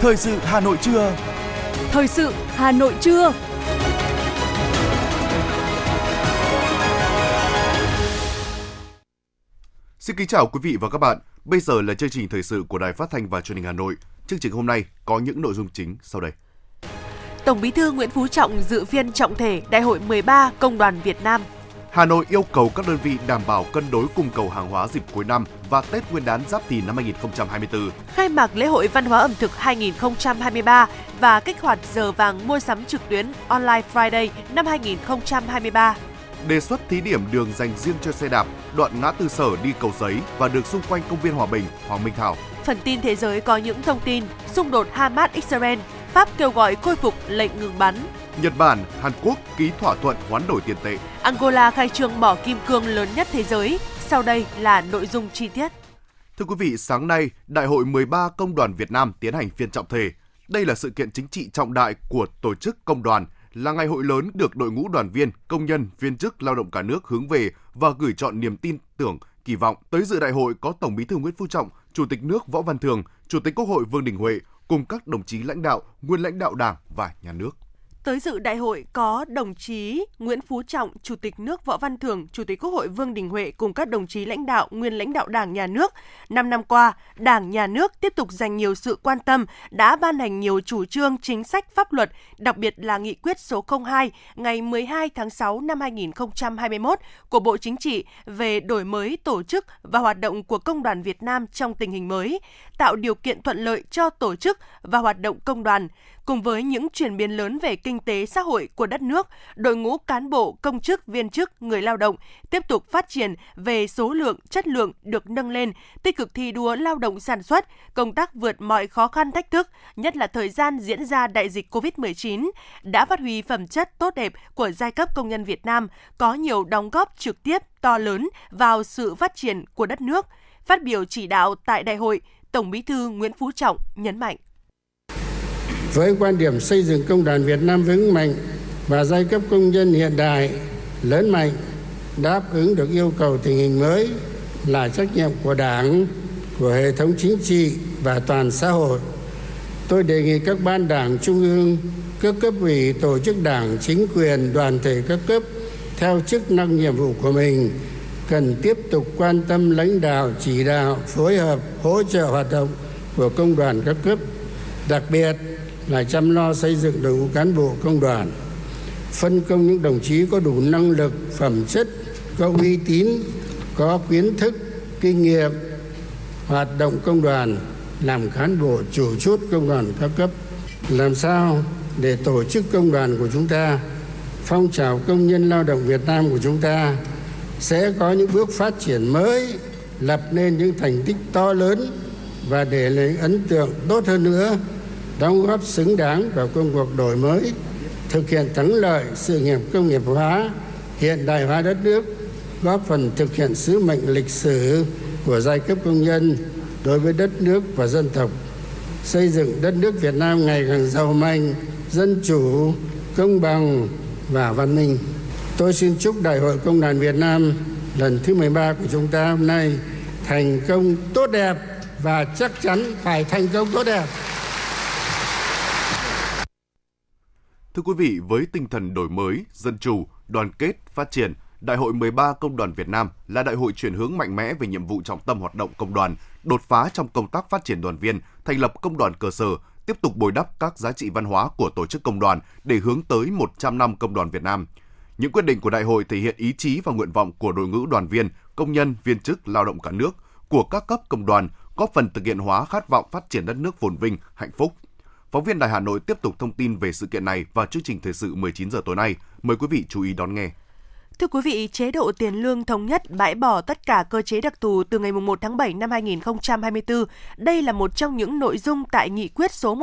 Thời sự Hà Nội trưa. Thời sự Hà Nội trưa. Xin kính chào quý vị và các bạn. Bây giờ là chương trình thời sự của Đài Phát thanh và Truyền hình Hà Nội. Chương trình hôm nay có những nội dung chính sau đây. Tổng Bí thư Nguyễn Phú Trọng dự phiên trọng thể Đại hội 13 Công đoàn Việt Nam Hà Nội yêu cầu các đơn vị đảm bảo cân đối cung cầu hàng hóa dịp cuối năm và Tết Nguyên đán Giáp Thìn năm 2024. Khai mạc lễ hội văn hóa ẩm thực 2023 và kích hoạt giờ vàng mua sắm trực tuyến Online Friday năm 2023. Đề xuất thí điểm đường dành riêng cho xe đạp, đoạn ngã tư sở đi cầu giấy và đường xung quanh công viên Hòa Bình, Hoàng Minh Thảo. Phần tin thế giới có những thông tin xung đột Hamas-Israel, Pháp kêu gọi khôi phục lệnh ngừng bắn. Nhật Bản, Hàn Quốc ký thỏa thuận hoán đổi tiền tệ. Angola khai trương mỏ kim cương lớn nhất thế giới. Sau đây là nội dung chi tiết. Thưa quý vị, sáng nay, Đại hội 13 Công đoàn Việt Nam tiến hành phiên trọng thể. Đây là sự kiện chính trị trọng đại của tổ chức công đoàn, là ngày hội lớn được đội ngũ đoàn viên, công nhân, viên chức lao động cả nước hướng về và gửi chọn niềm tin tưởng, kỳ vọng. Tới dự đại hội có Tổng Bí thư Nguyễn Phú Trọng, Chủ tịch nước Võ Văn Thường, Chủ tịch Quốc hội Vương Đình Huệ cùng các đồng chí lãnh đạo, nguyên lãnh đạo Đảng và Nhà nước. Tới dự đại hội có đồng chí Nguyễn Phú Trọng, Chủ tịch nước Võ Văn Thưởng, Chủ tịch Quốc hội Vương Đình Huệ cùng các đồng chí lãnh đạo, nguyên lãnh đạo Đảng, Nhà nước. Năm năm qua, Đảng, Nhà nước tiếp tục dành nhiều sự quan tâm, đã ban hành nhiều chủ trương, chính sách, pháp luật, đặc biệt là nghị quyết số 02 ngày 12 tháng 6 năm 2021 của Bộ Chính trị về đổi mới tổ chức và hoạt động của Công đoàn Việt Nam trong tình hình mới, tạo điều kiện thuận lợi cho tổ chức và hoạt động công đoàn, Cùng với những chuyển biến lớn về kinh tế xã hội của đất nước, đội ngũ cán bộ, công chức, viên chức, người lao động tiếp tục phát triển về số lượng, chất lượng được nâng lên, tích cực thi đua lao động sản xuất, công tác vượt mọi khó khăn thách thức, nhất là thời gian diễn ra đại dịch COVID-19, đã phát huy phẩm chất tốt đẹp của giai cấp công nhân Việt Nam, có nhiều đóng góp trực tiếp to lớn vào sự phát triển của đất nước. Phát biểu chỉ đạo tại đại hội, Tổng Bí thư Nguyễn Phú Trọng nhấn mạnh với quan điểm xây dựng công đoàn Việt Nam vững mạnh và giai cấp công nhân hiện đại lớn mạnh đáp ứng được yêu cầu tình hình mới là trách nhiệm của Đảng, của hệ thống chính trị và toàn xã hội. Tôi đề nghị các ban đảng trung ương, các cấp ủy tổ chức đảng, chính quyền, đoàn thể các cấp theo chức năng nhiệm vụ của mình cần tiếp tục quan tâm lãnh đạo, chỉ đạo, phối hợp, hỗ trợ hoạt động của công đoàn các cấp. Đặc biệt là chăm lo xây dựng đội ngũ cán bộ công đoàn, phân công những đồng chí có đủ năng lực, phẩm chất, có uy tín, có kiến thức, kinh nghiệm, hoạt động công đoàn, làm cán bộ chủ chốt công đoàn các cấp. Làm sao để tổ chức công đoàn của chúng ta, phong trào công nhân lao động Việt Nam của chúng ta sẽ có những bước phát triển mới, lập nên những thành tích to lớn và để lại ấn tượng tốt hơn nữa đóng góp xứng đáng vào công cuộc đổi mới, thực hiện thắng lợi sự nghiệp công nghiệp hóa, hiện đại hóa đất nước, góp phần thực hiện sứ mệnh lịch sử của giai cấp công nhân đối với đất nước và dân tộc, xây dựng đất nước Việt Nam ngày càng giàu mạnh, dân chủ, công bằng và văn minh. Tôi xin chúc đại hội công đoàn Việt Nam lần thứ 13 của chúng ta hôm nay thành công tốt đẹp và chắc chắn phải thành công tốt đẹp. Thưa quý vị, với tinh thần đổi mới, dân chủ, đoàn kết, phát triển, Đại hội 13 Công đoàn Việt Nam là đại hội chuyển hướng mạnh mẽ về nhiệm vụ trọng tâm hoạt động công đoàn, đột phá trong công tác phát triển đoàn viên, thành lập công đoàn cơ sở, tiếp tục bồi đắp các giá trị văn hóa của tổ chức công đoàn để hướng tới 100 năm công đoàn Việt Nam. Những quyết định của đại hội thể hiện ý chí và nguyện vọng của đội ngũ đoàn viên, công nhân, viên chức, lao động cả nước, của các cấp công đoàn, góp phần thực hiện hóa khát vọng phát triển đất nước phồn vinh, hạnh phúc, Phóng viên Đài Hà Nội tiếp tục thông tin về sự kiện này và chương trình thời sự 19 giờ tối nay. Mời quý vị chú ý đón nghe. Thưa quý vị, chế độ tiền lương thống nhất bãi bỏ tất cả cơ chế đặc thù từ ngày 1 tháng 7 năm 2024. Đây là một trong những nội dung tại nghị quyết số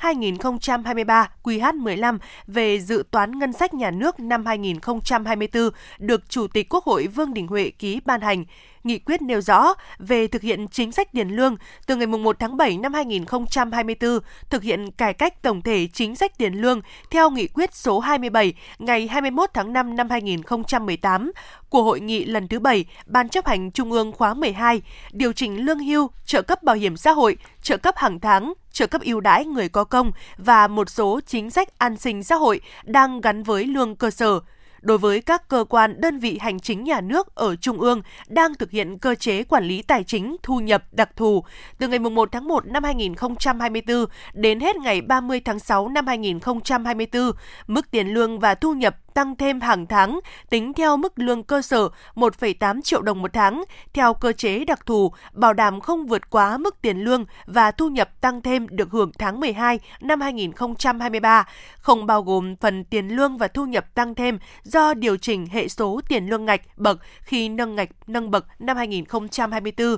104-2023 QH15 về dự toán ngân sách nhà nước năm 2024 được Chủ tịch Quốc hội Vương Đình Huệ ký ban hành nghị quyết nêu rõ về thực hiện chính sách tiền lương từ ngày 1 tháng 7 năm 2024, thực hiện cải cách tổng thể chính sách tiền lương theo nghị quyết số 27 ngày 21 tháng 5 năm 2018 của Hội nghị lần thứ 7 Ban chấp hành Trung ương khóa 12, điều chỉnh lương hưu, trợ cấp bảo hiểm xã hội, trợ cấp hàng tháng, trợ cấp ưu đãi người có công và một số chính sách an sinh xã hội đang gắn với lương cơ sở đối với các cơ quan đơn vị hành chính nhà nước ở trung ương đang thực hiện cơ chế quản lý tài chính thu nhập đặc thù. Từ ngày 1 tháng 1 năm 2024 đến hết ngày 30 tháng 6 năm 2024, mức tiền lương và thu nhập tăng thêm hàng tháng tính theo mức lương cơ sở 1,8 triệu đồng một tháng theo cơ chế đặc thù, bảo đảm không vượt quá mức tiền lương và thu nhập tăng thêm được hưởng tháng 12 năm 2023, không bao gồm phần tiền lương và thu nhập tăng thêm do điều chỉnh hệ số tiền lương ngạch bậc khi nâng ngạch nâng bậc năm 2024.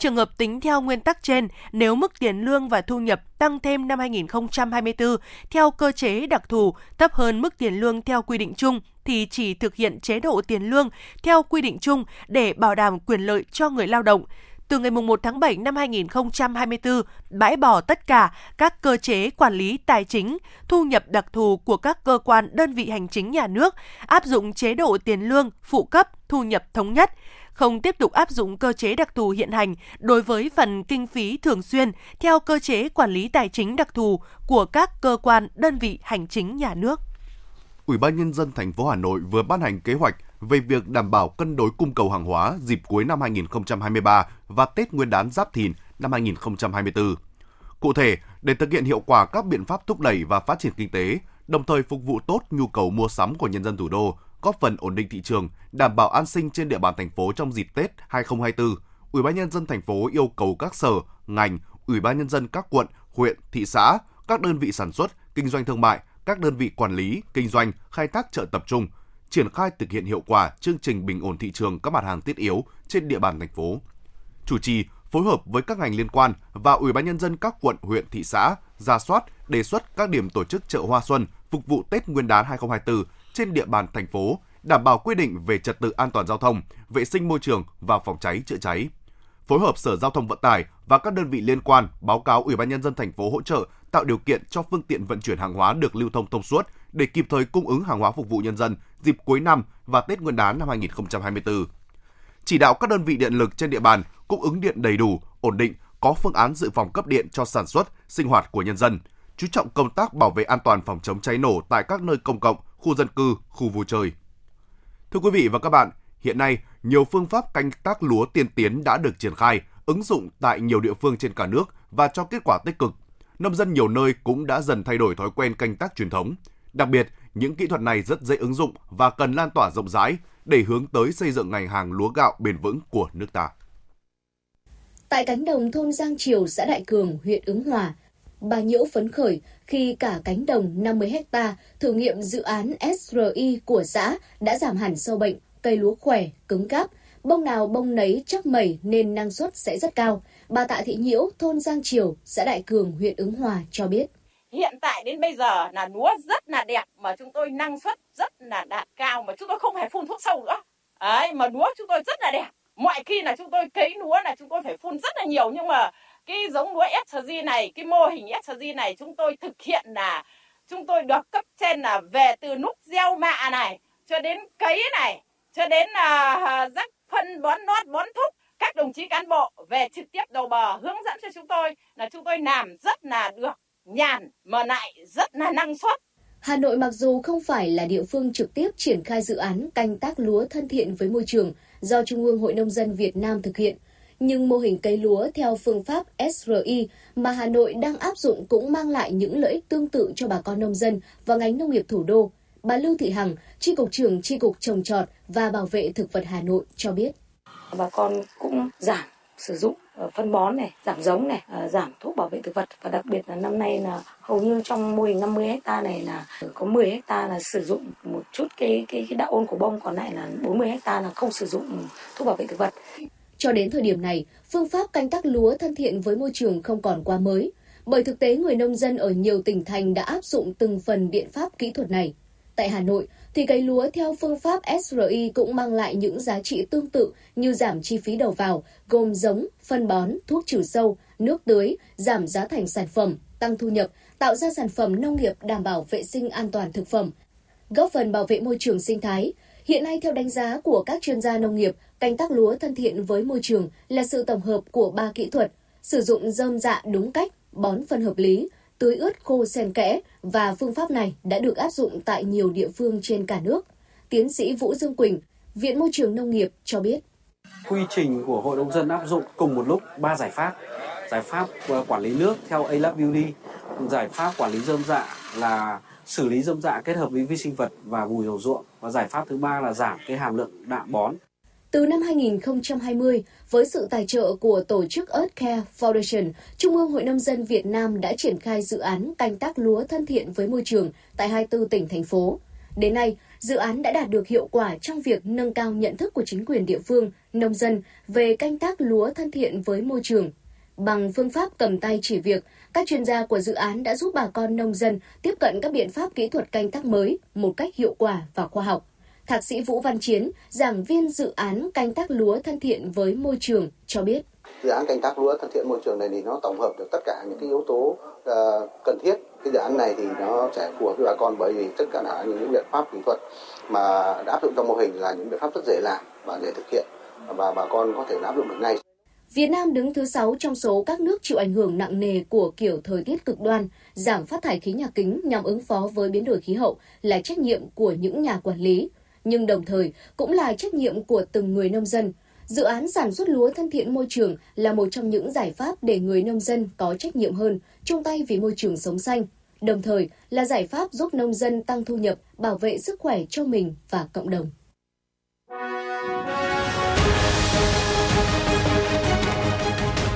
Trường hợp tính theo nguyên tắc trên, nếu mức tiền lương và thu nhập tăng thêm năm 2024 theo cơ chế đặc thù thấp hơn mức tiền lương theo quy định chung thì chỉ thực hiện chế độ tiền lương theo quy định chung để bảo đảm quyền lợi cho người lao động. Từ ngày 1 tháng 7 năm 2024 bãi bỏ tất cả các cơ chế quản lý tài chính, thu nhập đặc thù của các cơ quan đơn vị hành chính nhà nước, áp dụng chế độ tiền lương, phụ cấp, thu nhập thống nhất, không tiếp tục áp dụng cơ chế đặc thù hiện hành đối với phần kinh phí thường xuyên theo cơ chế quản lý tài chính đặc thù của các cơ quan đơn vị hành chính nhà nước. Ủy ban nhân dân thành phố Hà Nội vừa ban hành kế hoạch về việc đảm bảo cân đối cung cầu hàng hóa dịp cuối năm 2023 và Tết Nguyên đán Giáp Thìn năm 2024. Cụ thể, để thực hiện hiệu quả các biện pháp thúc đẩy và phát triển kinh tế, đồng thời phục vụ tốt nhu cầu mua sắm của nhân dân thủ đô, góp phần ổn định thị trường, đảm bảo an sinh trên địa bàn thành phố trong dịp Tết 2024. Ủy ban nhân dân thành phố yêu cầu các sở, ngành, Ủy ban nhân dân các quận, huyện, thị xã, các đơn vị sản xuất, kinh doanh thương mại, các đơn vị quản lý, kinh doanh, khai thác chợ tập trung, triển khai thực hiện hiệu quả chương trình bình ổn thị trường các mặt hàng thiết yếu trên địa bàn thành phố. Chủ trì phối hợp với các ngành liên quan và Ủy ban nhân dân các quận, huyện, thị xã ra soát, đề xuất các điểm tổ chức chợ hoa xuân phục vụ Tết Nguyên đán 2024 trên địa bàn thành phố, đảm bảo quy định về trật tự an toàn giao thông, vệ sinh môi trường và phòng cháy chữa cháy. Phối hợp Sở Giao thông Vận tải và các đơn vị liên quan báo cáo Ủy ban nhân dân thành phố hỗ trợ tạo điều kiện cho phương tiện vận chuyển hàng hóa được lưu thông thông suốt để kịp thời cung ứng hàng hóa phục vụ nhân dân dịp cuối năm và Tết Nguyên đán năm 2024. Chỉ đạo các đơn vị điện lực trên địa bàn cung ứng điện đầy đủ, ổn định, có phương án dự phòng cấp điện cho sản xuất, sinh hoạt của nhân dân, chú trọng công tác bảo vệ an toàn phòng chống cháy nổ tại các nơi công cộng, khu dân cư, khu vui chơi. Thưa quý vị và các bạn, hiện nay nhiều phương pháp canh tác lúa tiên tiến đã được triển khai, ứng dụng tại nhiều địa phương trên cả nước và cho kết quả tích cực. Nông dân nhiều nơi cũng đã dần thay đổi thói quen canh tác truyền thống. Đặc biệt, những kỹ thuật này rất dễ ứng dụng và cần lan tỏa rộng rãi để hướng tới xây dựng ngành hàng lúa gạo bền vững của nước ta. Tại cánh đồng thôn Giang Triều, xã Đại Cường, huyện Ứng Hòa, bà Nhiễu phấn khởi khi cả cánh đồng 50 hecta thử nghiệm dự án SRI của xã đã giảm hẳn sâu bệnh, cây lúa khỏe, cứng cáp, bông nào bông nấy chắc mẩy nên năng suất sẽ rất cao. Bà Tạ Thị Nhiễu, thôn Giang Triều, xã Đại Cường, huyện Ứng Hòa cho biết. Hiện tại đến bây giờ là lúa rất là đẹp mà chúng tôi năng suất rất là đạt cao mà chúng tôi không phải phun thuốc sâu nữa. Đấy, mà lúa chúng tôi rất là đẹp. Mọi khi là chúng tôi cấy lúa là chúng tôi phải phun rất là nhiều nhưng mà cái giống lúa SG này, cái mô hình SG này chúng tôi thực hiện là chúng tôi được cấp trên là về từ lúc gieo mạ này cho đến cấy này cho đến là uh, rắc phân bón nót bón thúc các đồng chí cán bộ về trực tiếp đầu bờ hướng dẫn cho chúng tôi là chúng tôi làm rất là được nhàn mà lại rất là năng suất. Hà Nội mặc dù không phải là địa phương trực tiếp triển khai dự án canh tác lúa thân thiện với môi trường do Trung ương Hội Nông dân Việt Nam thực hiện, nhưng mô hình cây lúa theo phương pháp SRI mà Hà Nội đang áp dụng cũng mang lại những lợi ích tương tự cho bà con nông dân và ngành nông nghiệp thủ đô. Bà Lưu Thị Hằng, Tri Cục trưởng Tri Cục Trồng Trọt và Bảo vệ Thực vật Hà Nội cho biết. Bà con cũng giảm sử dụng ờ, phân bón này, giảm giống này, ờ, giảm thuốc bảo vệ thực vật và đặc biệt là năm nay là hầu như trong mô hình 50 hecta này là có 10 hecta là sử dụng một chút cái cái cái đạo ôn của bông còn lại là 40 hecta là không sử dụng thuốc bảo vệ thực vật. Cho đến thời điểm này, phương pháp canh tác lúa thân thiện với môi trường không còn quá mới, bởi thực tế người nông dân ở nhiều tỉnh thành đã áp dụng từng phần biện pháp kỹ thuật này. Tại Hà Nội, thì cấy lúa theo phương pháp SRI cũng mang lại những giá trị tương tự như giảm chi phí đầu vào, gồm giống, phân bón, thuốc trừ sâu, nước tưới, giảm giá thành sản phẩm, tăng thu nhập, tạo ra sản phẩm nông nghiệp đảm bảo vệ sinh an toàn thực phẩm, góp phần bảo vệ môi trường sinh thái. Hiện nay theo đánh giá của các chuyên gia nông nghiệp, canh tác lúa thân thiện với môi trường là sự tổng hợp của ba kỹ thuật, sử dụng rơm dạ đúng cách, bón phân hợp lý, tưới ướt khô xen kẽ và phương pháp này đã được áp dụng tại nhiều địa phương trên cả nước. Tiến sĩ Vũ Dương Quỳnh, Viện Môi trường Nông nghiệp cho biết. Quy trình của Hội nông dân áp dụng cùng một lúc ba giải pháp. Giải pháp ờ, quản lý nước theo ALABUD, giải pháp quản lý rơm dạ là xử lý rơm dạ kết hợp với vi sinh vật và bùi dầu ruộng và giải pháp thứ ba là giảm cái hàm lượng đạm bón. Từ năm 2020, với sự tài trợ của tổ chức Earth Care Foundation, Trung ương Hội Nông dân Việt Nam đã triển khai dự án canh tác lúa thân thiện với môi trường tại 24 tỉnh, thành phố. Đến nay, dự án đã đạt được hiệu quả trong việc nâng cao nhận thức của chính quyền địa phương, nông dân về canh tác lúa thân thiện với môi trường. Bằng phương pháp cầm tay chỉ việc, các chuyên gia của dự án đã giúp bà con nông dân tiếp cận các biện pháp kỹ thuật canh tác mới một cách hiệu quả và khoa học. Thạc sĩ Vũ Văn Chiến, giảng viên dự án canh tác lúa thân thiện với môi trường cho biết. Dự án canh tác lúa thân thiện môi trường này thì nó tổng hợp được tất cả những cái yếu tố uh, cần thiết. Cái dự án này thì nó sẽ phù hợp với bà con bởi vì tất cả là những biện pháp kỹ thuật mà đã áp dụng trong mô hình là những biện pháp rất dễ làm và dễ thực hiện và bà con có thể áp dụng được ngay. Việt Nam đứng thứ 6 trong số các nước chịu ảnh hưởng nặng nề của kiểu thời tiết cực đoan, giảm phát thải khí nhà kính nhằm ứng phó với biến đổi khí hậu là trách nhiệm của những nhà quản lý, nhưng đồng thời cũng là trách nhiệm của từng người nông dân. Dự án sản xuất lúa thân thiện môi trường là một trong những giải pháp để người nông dân có trách nhiệm hơn, chung tay vì môi trường sống xanh, đồng thời là giải pháp giúp nông dân tăng thu nhập, bảo vệ sức khỏe cho mình và cộng đồng.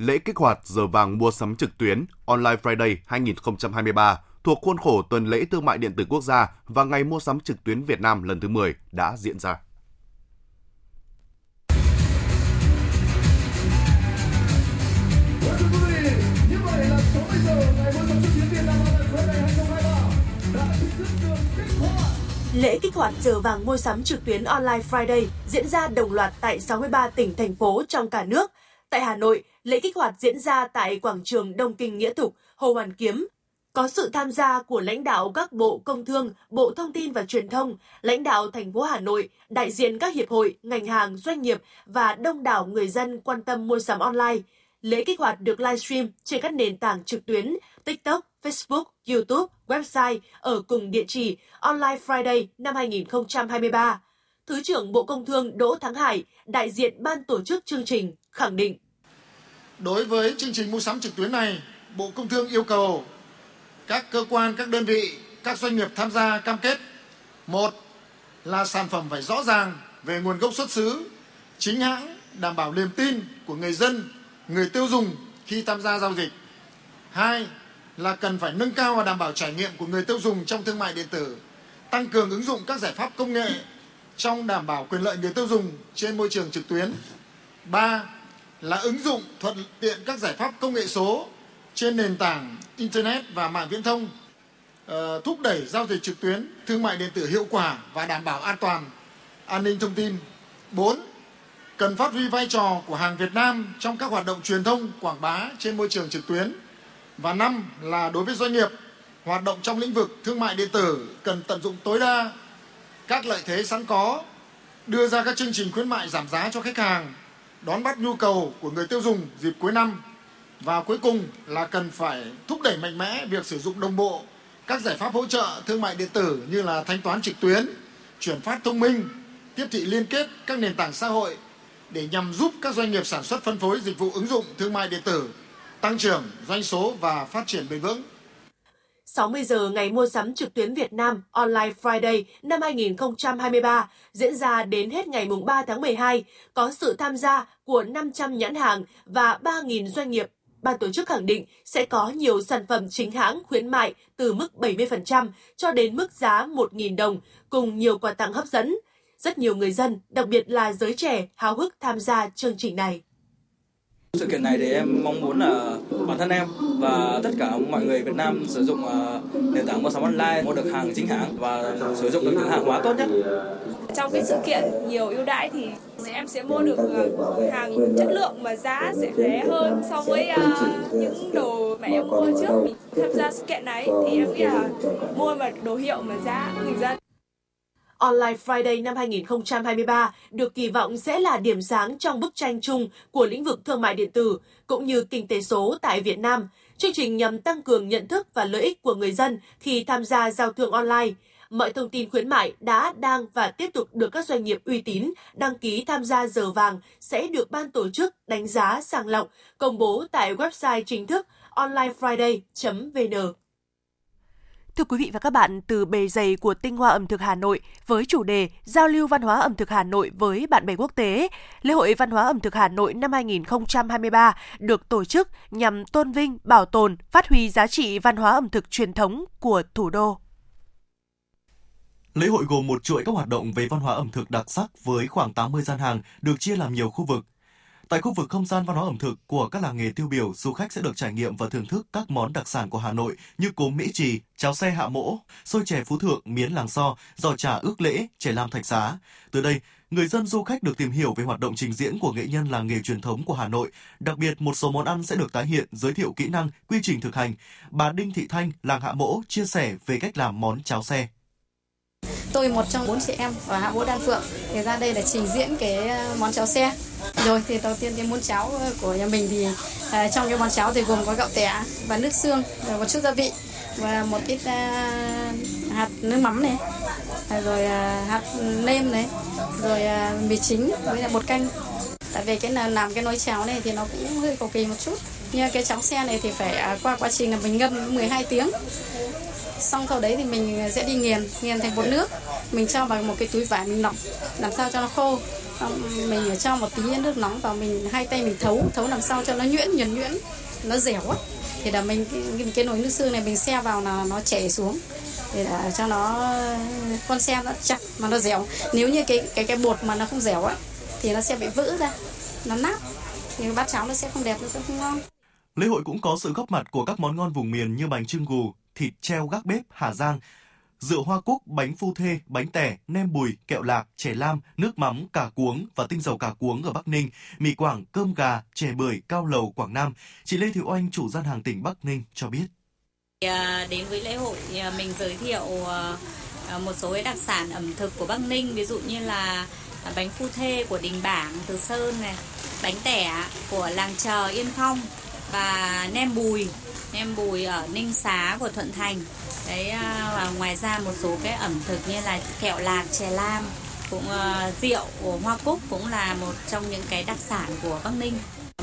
lễ kích hoạt giờ vàng mua sắm trực tuyến Online Friday 2023 thuộc khuôn khổ tuần lễ thương mại điện tử quốc gia và ngày mua sắm trực tuyến Việt Nam lần thứ 10 đã diễn ra. Lễ kích hoạt giờ vàng mua sắm trực tuyến Online Friday diễn ra đồng loạt tại 63 tỉnh, thành phố trong cả nước. Tại Hà Nội, lễ kích hoạt diễn ra tại quảng trường Đông Kinh Nghĩa Thục, Hồ Hoàn Kiếm. Có sự tham gia của lãnh đạo các bộ công thương, bộ thông tin và truyền thông, lãnh đạo thành phố Hà Nội, đại diện các hiệp hội, ngành hàng, doanh nghiệp và đông đảo người dân quan tâm mua sắm online. Lễ kích hoạt được livestream trên các nền tảng trực tuyến TikTok, Facebook, YouTube, website ở cùng địa chỉ Online Friday năm 2023. Thứ trưởng Bộ Công Thương Đỗ Thắng Hải, đại diện ban tổ chức chương trình, khẳng định. Đối với chương trình mua sắm trực tuyến này, Bộ Công Thương yêu cầu các cơ quan, các đơn vị, các doanh nghiệp tham gia cam kết. Một là sản phẩm phải rõ ràng về nguồn gốc xuất xứ, chính hãng, đảm bảo niềm tin của người dân, người tiêu dùng khi tham gia giao dịch. Hai là cần phải nâng cao và đảm bảo trải nghiệm của người tiêu dùng trong thương mại điện tử, tăng cường ứng dụng các giải pháp công nghệ trong đảm bảo quyền lợi người tiêu dùng trên môi trường trực tuyến. Ba là ứng dụng thuận tiện các giải pháp công nghệ số trên nền tảng internet và mạng viễn thông ờ, thúc đẩy giao dịch trực tuyến thương mại điện tử hiệu quả và đảm bảo an toàn an ninh thông tin 4. Cần phát huy vai trò của hàng Việt Nam trong các hoạt động truyền thông, quảng bá trên môi trường trực tuyến. Và năm là đối với doanh nghiệp hoạt động trong lĩnh vực thương mại điện tử cần tận dụng tối đa các lợi thế sẵn có, đưa ra các chương trình khuyến mại giảm giá cho khách hàng, đón bắt nhu cầu của người tiêu dùng dịp cuối năm. Và cuối cùng là cần phải thúc đẩy mạnh mẽ việc sử dụng đồng bộ các giải pháp hỗ trợ thương mại điện tử như là thanh toán trực tuyến, chuyển phát thông minh, tiếp thị liên kết các nền tảng xã hội để nhằm giúp các doanh nghiệp sản xuất phân phối dịch vụ ứng dụng thương mại điện tử tăng trưởng doanh số và phát triển bền vững. 60 giờ ngày mua sắm trực tuyến Việt Nam Online Friday năm 2023 diễn ra đến hết ngày 3 tháng 12, có sự tham gia của 500 nhãn hàng và 3.000 doanh nghiệp. Ban tổ chức khẳng định sẽ có nhiều sản phẩm chính hãng khuyến mại từ mức 70% cho đến mức giá 1.000 đồng, cùng nhiều quà tặng hấp dẫn. Rất nhiều người dân, đặc biệt là giới trẻ, háo hức tham gia chương trình này. Sự kiện này thì em mong muốn là bản thân em và tất cả mọi người Việt Nam sử dụng ờ, nền tảng mua sắm online, mua được hàng chính hãng và sử dụng được những hàng hóa tốt nhất. Trong cái sự kiện nhiều ưu đãi thì em sẽ mua được ờ, hàng chất lượng mà giá sẽ rẻ hơn so với ờ, những đồ mà em mua trước. Tham gia sự kiện này thì em nghĩ là mua mà đồ hiệu mà giá bình dân. Online Friday năm 2023 được kỳ vọng sẽ là điểm sáng trong bức tranh chung của lĩnh vực thương mại điện tử cũng như kinh tế số tại Việt Nam. Chương trình nhằm tăng cường nhận thức và lợi ích của người dân khi tham gia giao thương online. Mọi thông tin khuyến mại đã, đang và tiếp tục được các doanh nghiệp uy tín đăng ký tham gia giờ vàng sẽ được ban tổ chức đánh giá sàng lọc, công bố tại website chính thức onlinefriday.vn. Thưa quý vị và các bạn, từ bề dày của tinh hoa ẩm thực Hà Nội với chủ đề Giao lưu văn hóa ẩm thực Hà Nội với bạn bè quốc tế, lễ hội văn hóa ẩm thực Hà Nội năm 2023 được tổ chức nhằm tôn vinh, bảo tồn, phát huy giá trị văn hóa ẩm thực truyền thống của thủ đô. Lễ hội gồm một chuỗi các hoạt động về văn hóa ẩm thực đặc sắc với khoảng 80 gian hàng được chia làm nhiều khu vực. Tại khu vực không gian văn hóa ẩm thực của các làng nghề tiêu biểu, du khách sẽ được trải nghiệm và thưởng thức các món đặc sản của Hà Nội như cốm Mỹ Trì, cháo xe hạ mỗ, xôi chè Phú Thượng, miến làng so, giò trà ước lễ, chè lam thạch xá. Từ đây, người dân du khách được tìm hiểu về hoạt động trình diễn của nghệ nhân làng nghề truyền thống của Hà Nội. Đặc biệt, một số món ăn sẽ được tái hiện, giới thiệu kỹ năng, quy trình thực hành. Bà Đinh Thị Thanh, làng Hạ Mỗ, chia sẻ về cách làm món cháo xe. Tôi một trong bốn chị em ở Hạ Vũ Đan Phượng. Thì ra đây là trình diễn cái ờ, món cháo xe. Rồi thì đầu tiên cái món cháo ờ, của nhà mình thì uh, trong cái món cháo thì gồm có gạo tẻ và nước xương rồi một chút gia vị và một ít uh, hạt nước mắm này à, rồi uh, hạt nêm này rồi uh, mì chính với lại bột canh. Tại vì cái là làm cái nồi cháo này thì nó cũng hơi cầu kỳ một chút. Như cái cháo xe này thì phải à, qua quá trình là mình ngâm 12 tiếng xong sau đấy thì mình sẽ đi nghiền nghiền thành bột nước. Mình cho vào một cái túi vải mình lọc làm sao cho nó khô. Mình cho một tí nước nóng vào mình hai tay mình thấu thấu làm sao cho nó nhuyễn nhuyễn nhuyễn. Nó dẻo á. Thì là mình cái, cái nồi nước xương này mình xe vào là nó chảy xuống. Để là cho nó con xe nó chặt mà nó dẻo. Nếu như cái cái cái bột mà nó không dẻo á thì nó sẽ bị vỡ ra nó nát. Thì bát cháo nó sẽ không đẹp nó sẽ không ngon. Lễ hội cũng có sự góp mặt của các món ngon vùng miền như bánh trưng gù, thịt treo gác bếp Hà Giang, rượu hoa cúc, bánh phu thê, bánh tẻ, nem bùi, kẹo lạc, chè lam, nước mắm, cà cuống và tinh dầu cà cuống ở Bắc Ninh, mì quảng, cơm gà, chè bưởi, cao lầu, Quảng Nam. Chị Lê Thị Oanh, chủ gian hàng tỉnh Bắc Ninh cho biết. À, đến với lễ hội à, mình giới thiệu à, một số đặc sản ẩm thực của Bắc Ninh, ví dụ như là bánh phu thê của Đình Bảng, Từ Sơn này, bánh tẻ của làng Chờ Yên Phong và nem bùi nem bùi ở Ninh Xá của Thuận Thành. Đấy à, và ngoài ra một số cái ẩm thực như là kẹo lạc chè lam cũng uh, rượu của hoa cúc cũng là một trong những cái đặc sản của Bắc Ninh.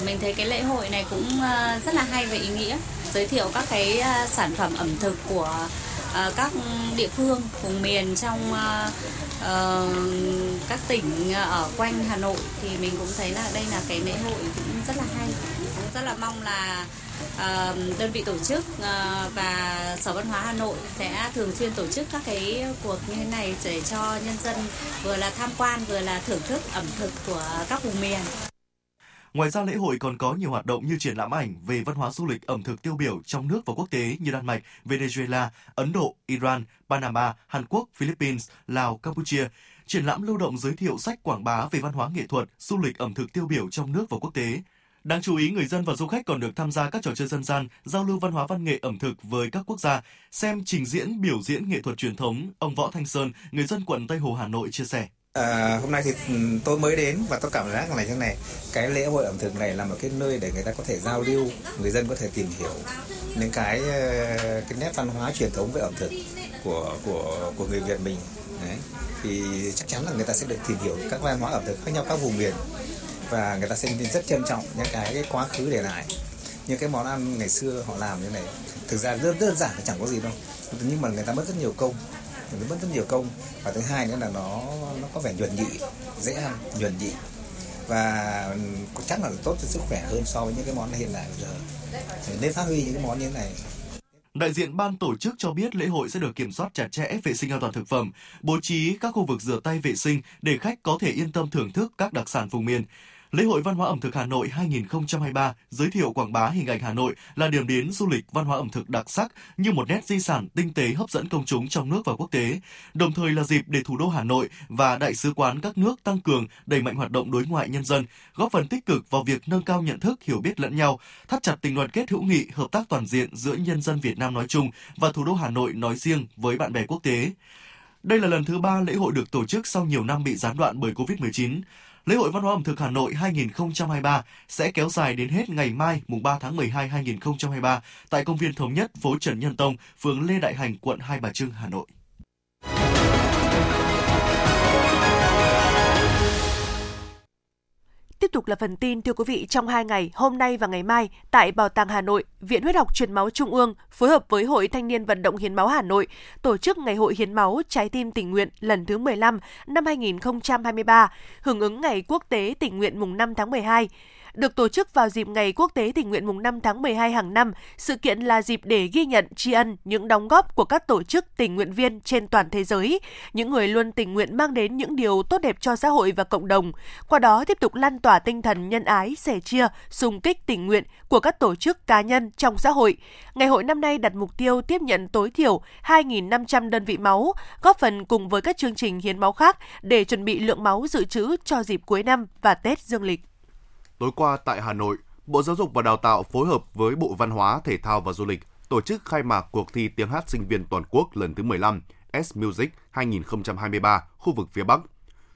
Mình thấy cái lễ hội này cũng uh, rất là hay và ý nghĩa. Giới thiệu các cái uh, sản phẩm ẩm thực của uh, các địa phương vùng miền trong uh, uh, các tỉnh ở quanh Hà Nội. Thì mình cũng thấy là đây là cái lễ hội cũng rất là hay. Cũng rất là mong là đơn vị tổ chức ờ, và Sở Văn hóa Hà Nội sẽ thường xuyên tổ chức các cái cuộc như thế này để cho nhân dân vừa là tham quan vừa là thưởng thức ẩm thực của các vùng miền. Ngoài ra lễ hội còn có nhiều hoạt động như triển lãm ảnh về văn hóa du lịch ẩm thực tiêu biểu trong nước và quốc tế như Đan Mạch, Venezuela, Ấn Độ, Iran, Panama, Hàn Quốc, Philippines, Lào, Campuchia. Triển lãm lưu động giới thiệu sách quảng bá về văn hóa nghệ thuật, du lịch ẩm thực tiêu biểu trong nước và quốc tế. Đáng chú ý, người dân và du khách còn được tham gia các trò chơi dân gian, giao lưu văn hóa văn nghệ ẩm thực với các quốc gia, xem trình diễn biểu diễn nghệ thuật truyền thống. Ông Võ Thanh Sơn, người dân quận Tây Hồ, Hà Nội chia sẻ. À, hôm nay thì ừ, tôi mới đến và tôi cảm giác là như này cái lễ hội ẩm thực này là một cái nơi để người ta có thể giao lưu người dân có thể tìm hiểu những cái ờ, cái nét văn hóa truyền thống về ẩm thực của của của người Việt mình Đấy. thì chắc chắn là người ta sẽ được tìm hiểu các văn hóa ẩm thực khác nhau các vùng miền và người ta sẽ rất trân trọng những cái, cái quá khứ để lại. Những cái món ăn ngày xưa họ làm như này. Thực ra rất đơn giản chẳng có gì đâu. Nhưng mà người ta mất rất nhiều công. Người ta mất rất nhiều công. Và thứ hai nữa là nó nó có vẻ nhuần nhị dễ ăn nhuần nhị. Và chắc là tốt cho sức khỏe hơn so với những cái món hiện đại bây giờ. Nên phát huy những cái món như thế này. Đại diện ban tổ chức cho biết lễ hội sẽ được kiểm soát chặt chẽ vệ sinh an toàn thực phẩm, bố trí các khu vực rửa tay vệ sinh để khách có thể yên tâm thưởng thức các đặc sản vùng miền. Lễ hội Văn hóa ẩm thực Hà Nội 2023 giới thiệu quảng bá hình ảnh Hà Nội là điểm đến du lịch văn hóa ẩm thực đặc sắc như một nét di sản tinh tế hấp dẫn công chúng trong nước và quốc tế, đồng thời là dịp để thủ đô Hà Nội và đại sứ quán các nước tăng cường đẩy mạnh hoạt động đối ngoại nhân dân, góp phần tích cực vào việc nâng cao nhận thức, hiểu biết lẫn nhau, thắt chặt tình đoàn kết hữu nghị, hợp tác toàn diện giữa nhân dân Việt Nam nói chung và thủ đô Hà Nội nói riêng với bạn bè quốc tế. Đây là lần thứ ba lễ hội được tổ chức sau nhiều năm bị gián đoạn bởi Covid-19. Lễ hội Văn hóa ẩm thực Hà Nội 2023 sẽ kéo dài đến hết ngày mai mùng 3 tháng 12 2023 tại công viên Thống nhất, phố Trần Nhân Tông, phường Lê Đại Hành, quận Hai Bà Trưng, Hà Nội. Tiếp tục là phần tin thưa quý vị trong hai ngày hôm nay và ngày mai tại Bảo tàng Hà Nội, Viện Huyết học Truyền máu Trung ương phối hợp với Hội Thanh niên vận động hiến máu Hà Nội tổ chức Ngày hội hiến máu trái tim tình nguyện lần thứ 15 năm 2023, hưởng ứng Ngày Quốc tế tình nguyện mùng 5 tháng 12 được tổ chức vào dịp Ngày Quốc tế tình nguyện mùng 5 tháng 12 hàng năm. Sự kiện là dịp để ghi nhận tri ân những đóng góp của các tổ chức tình nguyện viên trên toàn thế giới, những người luôn tình nguyện mang đến những điều tốt đẹp cho xã hội và cộng đồng. Qua đó tiếp tục lan tỏa tinh thần nhân ái, sẻ chia, xung kích tình nguyện của các tổ chức cá nhân trong xã hội. Ngày hội năm nay đặt mục tiêu tiếp nhận tối thiểu 2.500 đơn vị máu, góp phần cùng với các chương trình hiến máu khác để chuẩn bị lượng máu dự trữ cho dịp cuối năm và Tết dương lịch. Tối qua tại Hà Nội, Bộ Giáo dục và Đào tạo phối hợp với Bộ Văn hóa, Thể thao và Du lịch tổ chức khai mạc cuộc thi tiếng hát sinh viên toàn quốc lần thứ 15 S Music 2023 khu vực phía Bắc.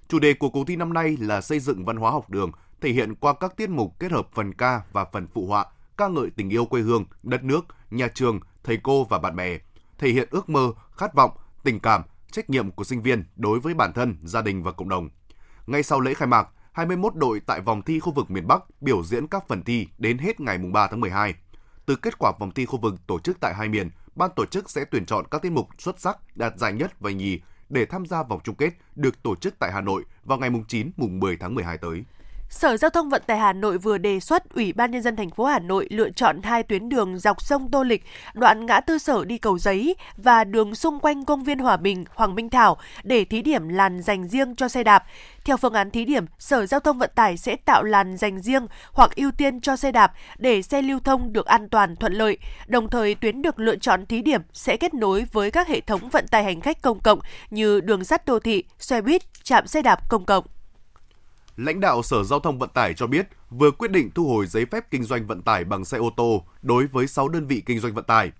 Chủ đề của cuộc thi năm nay là xây dựng văn hóa học đường, thể hiện qua các tiết mục kết hợp phần ca và phần phụ họa, ca ngợi tình yêu quê hương, đất nước, nhà trường, thầy cô và bạn bè, thể hiện ước mơ, khát vọng, tình cảm, trách nhiệm của sinh viên đối với bản thân, gia đình và cộng đồng. Ngay sau lễ khai mạc, 21 đội tại vòng thi khu vực miền Bắc biểu diễn các phần thi đến hết ngày 3 tháng 12. Từ kết quả vòng thi khu vực tổ chức tại hai miền, ban tổ chức sẽ tuyển chọn các tiết mục xuất sắc đạt giải nhất và nhì để tham gia vòng chung kết được tổ chức tại Hà Nội vào ngày 9 mùng 10 tháng 12 tới. Sở Giao thông Vận tải Hà Nội vừa đề xuất Ủy ban nhân dân thành phố Hà Nội lựa chọn hai tuyến đường dọc sông Tô Lịch, đoạn ngã tư sở đi cầu giấy và đường xung quanh công viên Hòa Bình, Hoàng Minh Thảo để thí điểm làn dành riêng cho xe đạp. Theo phương án thí điểm, Sở Giao thông Vận tải sẽ tạo làn dành riêng hoặc ưu tiên cho xe đạp để xe lưu thông được an toàn thuận lợi. Đồng thời, tuyến được lựa chọn thí điểm sẽ kết nối với các hệ thống vận tải hành khách công cộng như đường sắt đô thị, xe buýt, trạm xe đạp công cộng lãnh đạo Sở Giao thông Vận tải cho biết vừa quyết định thu hồi giấy phép kinh doanh vận tải bằng xe ô tô đối với 6 đơn vị kinh doanh vận tải.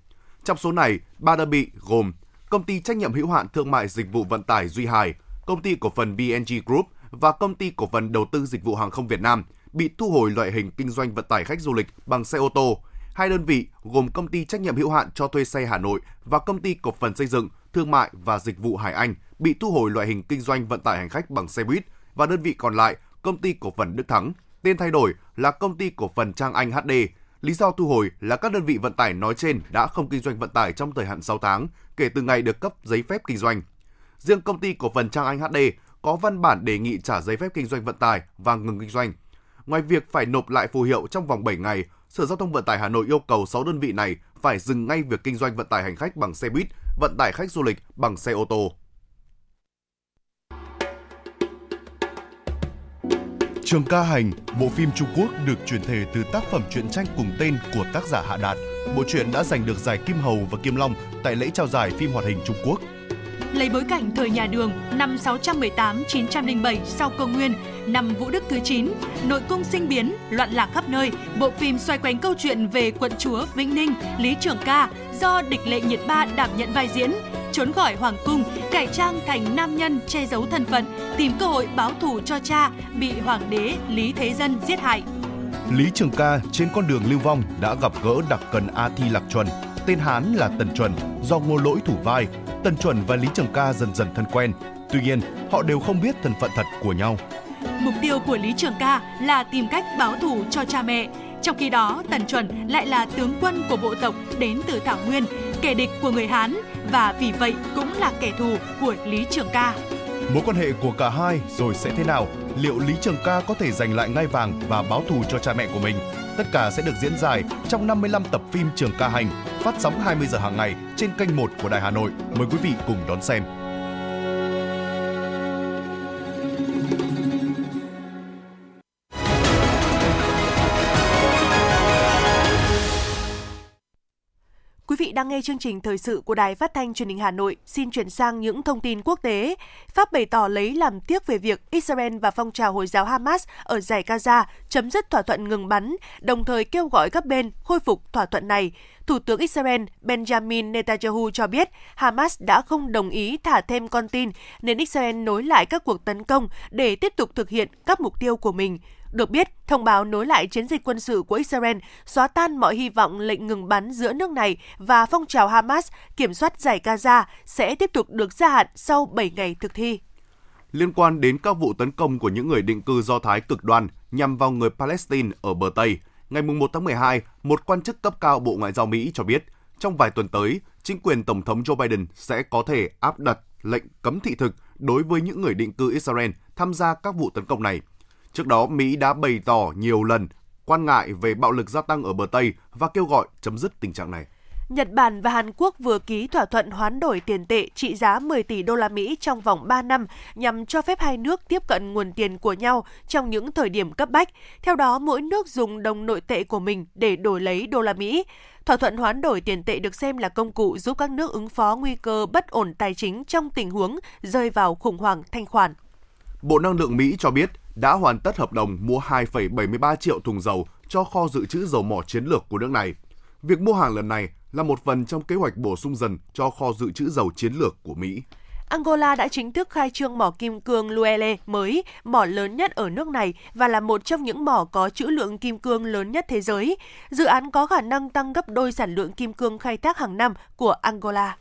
Trong số này, ba đơn vị gồm Công ty trách nhiệm hữu hạn thương mại dịch vụ vận tải Duy Hải, Công ty cổ phần BNG Group và Công ty cổ phần đầu tư dịch vụ hàng không Việt Nam bị thu hồi loại hình kinh doanh vận tải khách du lịch bằng xe ô tô. Hai đơn vị gồm Công ty trách nhiệm hữu hạn cho thuê xe Hà Nội và Công ty cổ phần xây dựng, thương mại và dịch vụ Hải Anh bị thu hồi loại hình kinh doanh vận tải hành khách bằng xe buýt và đơn vị còn lại công ty cổ phần Đức Thắng, tên thay đổi là công ty cổ phần Trang Anh HD. Lý do thu hồi là các đơn vị vận tải nói trên đã không kinh doanh vận tải trong thời hạn 6 tháng kể từ ngày được cấp giấy phép kinh doanh. Riêng công ty cổ phần Trang Anh HD có văn bản đề nghị trả giấy phép kinh doanh vận tải và ngừng kinh doanh. Ngoài việc phải nộp lại phù hiệu trong vòng 7 ngày, Sở Giao thông Vận tải Hà Nội yêu cầu 6 đơn vị này phải dừng ngay việc kinh doanh vận tải hành khách bằng xe buýt, vận tải khách du lịch bằng xe ô tô. Trường ca hành, bộ phim Trung Quốc được chuyển thể từ tác phẩm truyện tranh cùng tên của tác giả Hạ Đạt. Bộ truyện đã giành được giải Kim Hầu và Kim Long tại lễ trao giải phim hoạt hình Trung Quốc. Lấy bối cảnh thời nhà Đường năm 618-907 sau công nguyên, năm Vũ Đức thứ 9, nội cung sinh biến, loạn lạc khắp nơi, bộ phim xoay quanh câu chuyện về quận chúa Vĩnh Ninh, Lý Trường Ca do địch lệ nhiệt ba đảm nhận vai diễn, trốn khỏi hoàng cung, cải trang thành nam nhân che giấu thân phận, tìm cơ hội báo thù cho cha bị hoàng đế Lý Thế Dân giết hại. Lý Trường Ca trên con đường lưu vong đã gặp gỡ đặc cần A Thi Lạc Chuẩn, tên Hán là Tần Chuẩn, do ngô lỗi thủ vai. Tần Chuẩn và Lý Trường Ca dần dần thân quen. Tuy nhiên, họ đều không biết thân phận thật của nhau. Mục tiêu của Lý Trường Ca là tìm cách báo thù cho cha mẹ. Trong khi đó, Tần Chuẩn lại là tướng quân của bộ tộc đến từ Thảo Nguyên, kẻ địch của người Hán và vì vậy cũng là kẻ thù của Lý Trường Ca. Mối quan hệ của cả hai rồi sẽ thế nào? Liệu Lý Trường Ca có thể giành lại ngai vàng và báo thù cho cha mẹ của mình? Tất cả sẽ được diễn giải trong 55 tập phim Trường Ca Hành, phát sóng 20 giờ hàng ngày trên kênh 1 của Đài Hà Nội. Mời quý vị cùng đón xem. Nghe chương trình thời sự của Đài Phát thanh Truyền hình Hà Nội. Xin chuyển sang những thông tin quốc tế. Pháp bày tỏ lấy làm tiếc về việc Israel và phong trào Hồi giáo Hamas ở giải Gaza chấm dứt thỏa thuận ngừng bắn, đồng thời kêu gọi các bên khôi phục thỏa thuận này. Thủ tướng Israel Benjamin Netanyahu cho biết Hamas đã không đồng ý thả thêm con tin, nên Israel nối lại các cuộc tấn công để tiếp tục thực hiện các mục tiêu của mình. Được biết, thông báo nối lại chiến dịch quân sự của Israel xóa tan mọi hy vọng lệnh ngừng bắn giữa nước này và phong trào Hamas kiểm soát giải Gaza sẽ tiếp tục được gia hạn sau 7 ngày thực thi. Liên quan đến các vụ tấn công của những người định cư Do Thái cực đoan nhằm vào người Palestine ở bờ Tây, ngày 1 tháng 12, một quan chức cấp cao Bộ Ngoại giao Mỹ cho biết, trong vài tuần tới, chính quyền Tổng thống Joe Biden sẽ có thể áp đặt lệnh cấm thị thực đối với những người định cư Israel tham gia các vụ tấn công này – Trước đó, Mỹ đã bày tỏ nhiều lần quan ngại về bạo lực gia tăng ở bờ Tây và kêu gọi chấm dứt tình trạng này. Nhật Bản và Hàn Quốc vừa ký thỏa thuận hoán đổi tiền tệ trị giá 10 tỷ đô la Mỹ trong vòng 3 năm nhằm cho phép hai nước tiếp cận nguồn tiền của nhau trong những thời điểm cấp bách. Theo đó, mỗi nước dùng đồng nội tệ của mình để đổi lấy đô la Mỹ. Thỏa thuận hoán đổi tiền tệ được xem là công cụ giúp các nước ứng phó nguy cơ bất ổn tài chính trong tình huống rơi vào khủng hoảng thanh khoản. Bộ Năng lượng Mỹ cho biết đã hoàn tất hợp đồng mua 2,73 triệu thùng dầu cho kho dự trữ dầu mỏ chiến lược của nước này. Việc mua hàng lần này là một phần trong kế hoạch bổ sung dần cho kho dự trữ dầu chiến lược của Mỹ. Angola đã chính thức khai trương mỏ kim cương Luele mới, mỏ lớn nhất ở nước này và là một trong những mỏ có trữ lượng kim cương lớn nhất thế giới. Dự án có khả năng tăng gấp đôi sản lượng kim cương khai thác hàng năm của Angola.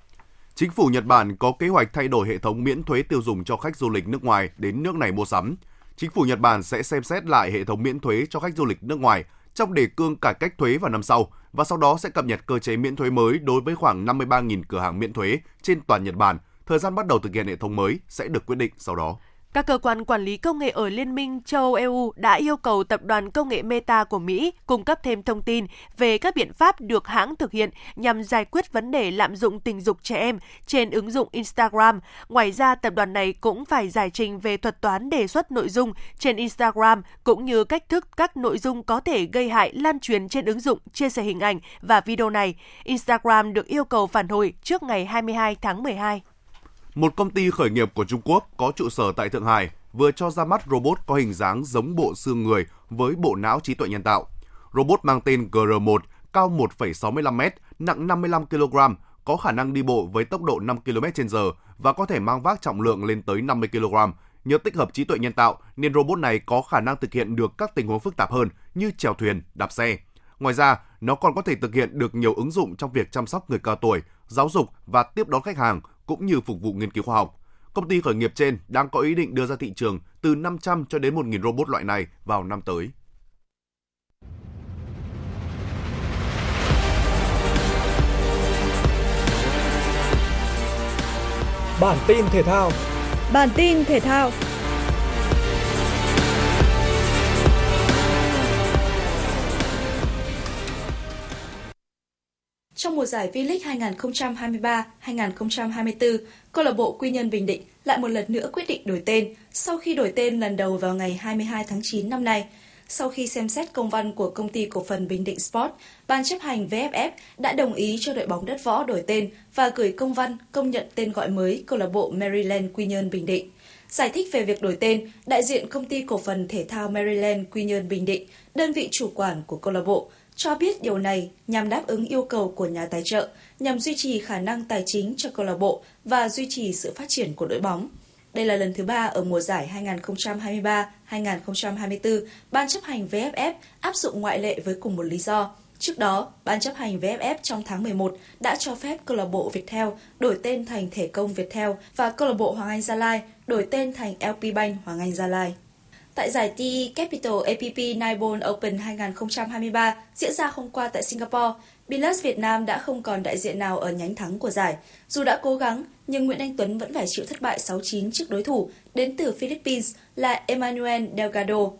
Chính phủ Nhật Bản có kế hoạch thay đổi hệ thống miễn thuế tiêu dùng cho khách du lịch nước ngoài đến nước này mua sắm. Chính phủ Nhật Bản sẽ xem xét lại hệ thống miễn thuế cho khách du lịch nước ngoài trong đề cương cải cách thuế vào năm sau, và sau đó sẽ cập nhật cơ chế miễn thuế mới đối với khoảng 53.000 cửa hàng miễn thuế trên toàn Nhật Bản. Thời gian bắt đầu thực hiện hệ thống mới sẽ được quyết định sau đó. Các cơ quan quản lý công nghệ ở Liên minh châu Âu EU đã yêu cầu tập đoàn công nghệ Meta của Mỹ cung cấp thêm thông tin về các biện pháp được hãng thực hiện nhằm giải quyết vấn đề lạm dụng tình dục trẻ em trên ứng dụng Instagram. Ngoài ra, tập đoàn này cũng phải giải trình về thuật toán đề xuất nội dung trên Instagram cũng như cách thức các nội dung có thể gây hại lan truyền trên ứng dụng chia sẻ hình ảnh và video này. Instagram được yêu cầu phản hồi trước ngày 22 tháng 12. Một công ty khởi nghiệp của Trung Quốc có trụ sở tại Thượng Hải vừa cho ra mắt robot có hình dáng giống bộ xương người với bộ não trí tuệ nhân tạo. Robot mang tên GR1, cao 1,65m, nặng 55 kg, có khả năng đi bộ với tốc độ 5 km/h và có thể mang vác trọng lượng lên tới 50 kg. Nhờ tích hợp trí tuệ nhân tạo nên robot này có khả năng thực hiện được các tình huống phức tạp hơn như chèo thuyền, đạp xe. Ngoài ra, nó còn có thể thực hiện được nhiều ứng dụng trong việc chăm sóc người cao tuổi, giáo dục và tiếp đón khách hàng cũng như phục vụ nghiên cứu khoa học. Công ty khởi nghiệp trên đang có ý định đưa ra thị trường từ 500 cho đến 1.000 robot loại này vào năm tới. Bản tin thể thao Bản tin thể thao Trong mùa giải V-League 2023-2024, câu lạc bộ Quy Nhơn Bình Định lại một lần nữa quyết định đổi tên sau khi đổi tên lần đầu vào ngày 22 tháng 9 năm nay. Sau khi xem xét công văn của công ty cổ phần Bình Định Sport, ban chấp hành VFF đã đồng ý cho đội bóng đất võ đổi tên và gửi công văn công nhận tên gọi mới câu lạc bộ Maryland Quy Nhơn Bình Định. Giải thích về việc đổi tên, đại diện công ty cổ phần thể thao Maryland Quy Nhơn Bình Định, đơn vị chủ quản của câu lạc bộ, cho biết điều này nhằm đáp ứng yêu cầu của nhà tài trợ, nhằm duy trì khả năng tài chính cho câu lạc bộ và duy trì sự phát triển của đội bóng. Đây là lần thứ ba ở mùa giải 2023-2024, Ban chấp hành VFF áp dụng ngoại lệ với cùng một lý do. Trước đó, Ban chấp hành VFF trong tháng 11 đã cho phép câu lạc bộ Viettel đổi tên thành Thể công Viettel và câu lạc bộ Hoàng Anh Gia Lai đổi tên thành LP Bank Hoàng Anh Gia Lai. Tại giải T Capital APP Nibon Open 2023 diễn ra hôm qua tại Singapore, Bilas Việt Nam đã không còn đại diện nào ở nhánh thắng của giải. Dù đã cố gắng, nhưng Nguyễn Anh Tuấn vẫn phải chịu thất bại 6-9 trước đối thủ đến từ Philippines là Emmanuel Delgado.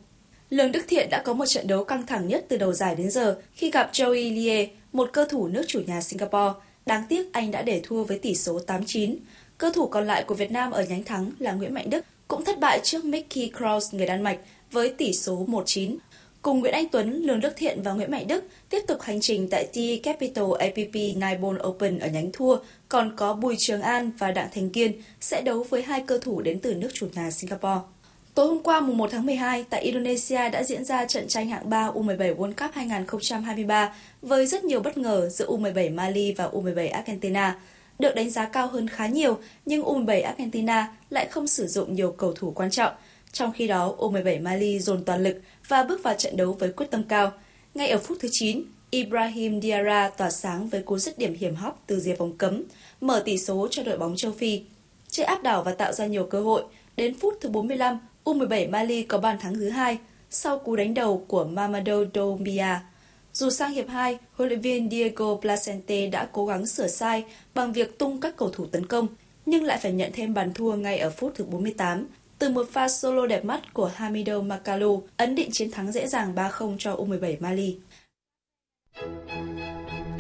Lương Đức Thiện đã có một trận đấu căng thẳng nhất từ đầu giải đến giờ khi gặp Joey Lie, một cơ thủ nước chủ nhà Singapore. Đáng tiếc anh đã để thua với tỷ số 8-9. Cơ thủ còn lại của Việt Nam ở nhánh thắng là Nguyễn Mạnh Đức cũng thất bại trước Mickey Kraus người Đan Mạch với tỷ số 1-9. Cùng Nguyễn Anh Tuấn, Lương Đức Thiện và Nguyễn Mạnh Đức tiếp tục hành trình tại TE Capital APP Nibon Open ở nhánh thua, còn có Bùi Trường An và Đặng Thành Kiên sẽ đấu với hai cơ thủ đến từ nước chủ nhà Singapore. Tối hôm qua mùng 1 tháng 12 tại Indonesia đã diễn ra trận tranh hạng 3 U17 World Cup 2023 với rất nhiều bất ngờ giữa U17 Mali và U17 Argentina. Được đánh giá cao hơn khá nhiều, nhưng U17 Argentina lại không sử dụng nhiều cầu thủ quan trọng. Trong khi đó, U17 Mali dồn toàn lực và bước vào trận đấu với quyết tâm cao. Ngay ở phút thứ 9, Ibrahim Diarra tỏa sáng với cú dứt điểm hiểm hóc từ rìa vòng cấm, mở tỷ số cho đội bóng châu Phi. Chơi áp đảo và tạo ra nhiều cơ hội, đến phút thứ 45, U17 Mali có bàn thắng thứ hai sau cú đánh đầu của Mamadou Doumbia. Dù sang hiệp 2, huấn luyện viên Diego Placente đã cố gắng sửa sai bằng việc tung các cầu thủ tấn công, nhưng lại phải nhận thêm bàn thua ngay ở phút thứ 48 từ một pha solo đẹp mắt của Hamido Makalu ấn định chiến thắng dễ dàng 3-0 cho U17 Mali.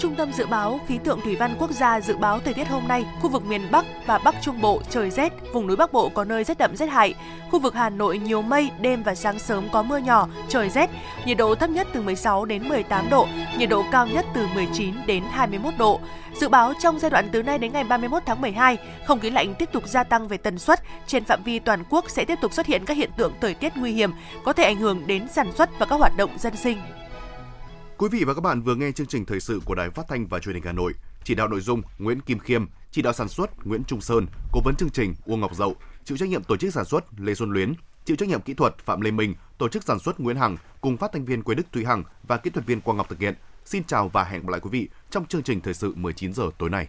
Trung tâm Dự báo Khí tượng Thủy văn Quốc gia dự báo thời tiết hôm nay, khu vực miền Bắc và Bắc Trung Bộ trời rét, vùng núi Bắc Bộ có nơi rét đậm rét hại. Khu vực Hà Nội nhiều mây, đêm và sáng sớm có mưa nhỏ, trời rét, nhiệt độ thấp nhất từ 16 đến 18 độ, nhiệt độ cao nhất từ 19 đến 21 độ. Dự báo trong giai đoạn từ nay đến ngày 31 tháng 12, không khí lạnh tiếp tục gia tăng về tần suất, trên phạm vi toàn quốc sẽ tiếp tục xuất hiện các hiện tượng thời tiết nguy hiểm, có thể ảnh hưởng đến sản xuất và các hoạt động dân sinh. Quý vị và các bạn vừa nghe chương trình thời sự của Đài Phát thanh và Truyền hình Hà Nội. Chỉ đạo nội dung Nguyễn Kim Khiêm, chỉ đạo sản xuất Nguyễn Trung Sơn, cố vấn chương trình Uông Ngọc Dậu, chịu trách nhiệm tổ chức sản xuất Lê Xuân Luyến, chịu trách nhiệm kỹ thuật Phạm Lê Minh, tổ chức sản xuất Nguyễn Hằng cùng phát thanh viên Quế Đức Thúy Hằng và kỹ thuật viên Quang Ngọc thực hiện. Xin chào và hẹn gặp lại quý vị trong chương trình thời sự 19 giờ tối nay.